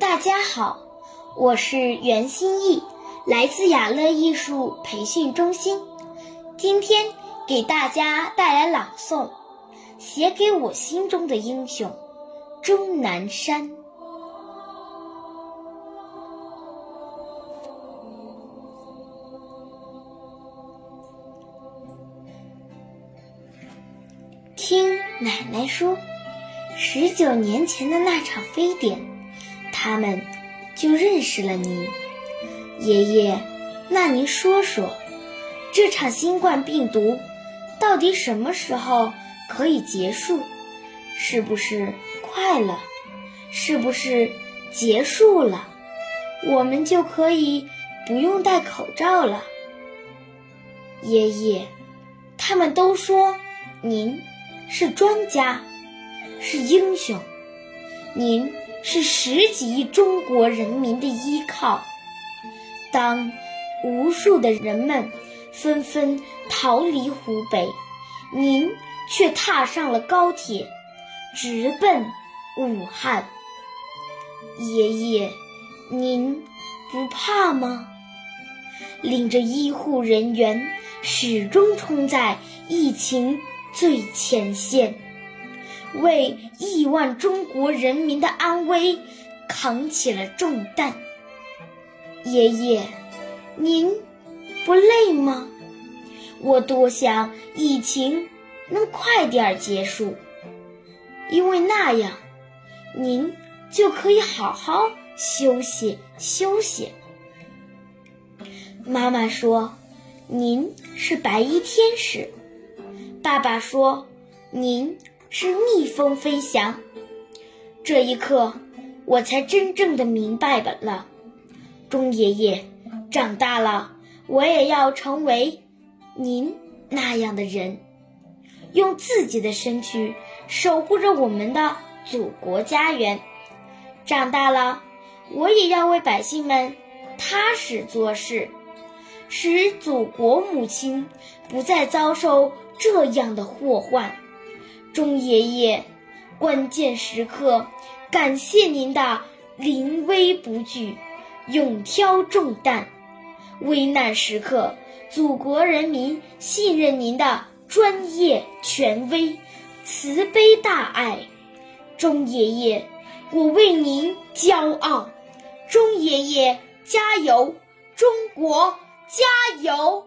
大家好，我是袁心意，来自雅乐艺术培训中心，今天给大家带来朗诵《写给我心中的英雄》钟南山。听奶奶说，十九年前的那场非典，他们就认识了您。爷爷，那您说说，这场新冠病毒到底什么时候可以结束？是不是快了？是不是结束了？我们就可以不用戴口罩了？爷爷，他们都说您。是专家，是英雄，您是十几亿中国人民的依靠。当无数的人们纷纷逃离湖北，您却踏上了高铁，直奔武汉。爷爷，您不怕吗？领着医护人员，始终冲在疫情。最前线，为亿万中国人民的安危扛起了重担。爷爷，您不累吗？我多想疫情能快点结束，因为那样您就可以好好休息休息。妈妈说，您是白衣天使。爸爸说：“您是蜜蜂飞翔。”这一刻，我才真正的明白了。钟爷爷，长大了，我也要成为您那样的人，用自己的身躯守护着我们的祖国家园。长大了，我也要为百姓们踏实做事，使祖国母亲不再遭受。这样的祸患，钟爷爷，关键时刻，感谢您的临危不惧、勇挑重担；危难时刻，祖国人民信任您的专业、权威、慈悲大爱。钟爷爷，我为您骄傲！钟爷爷加油！中国加油！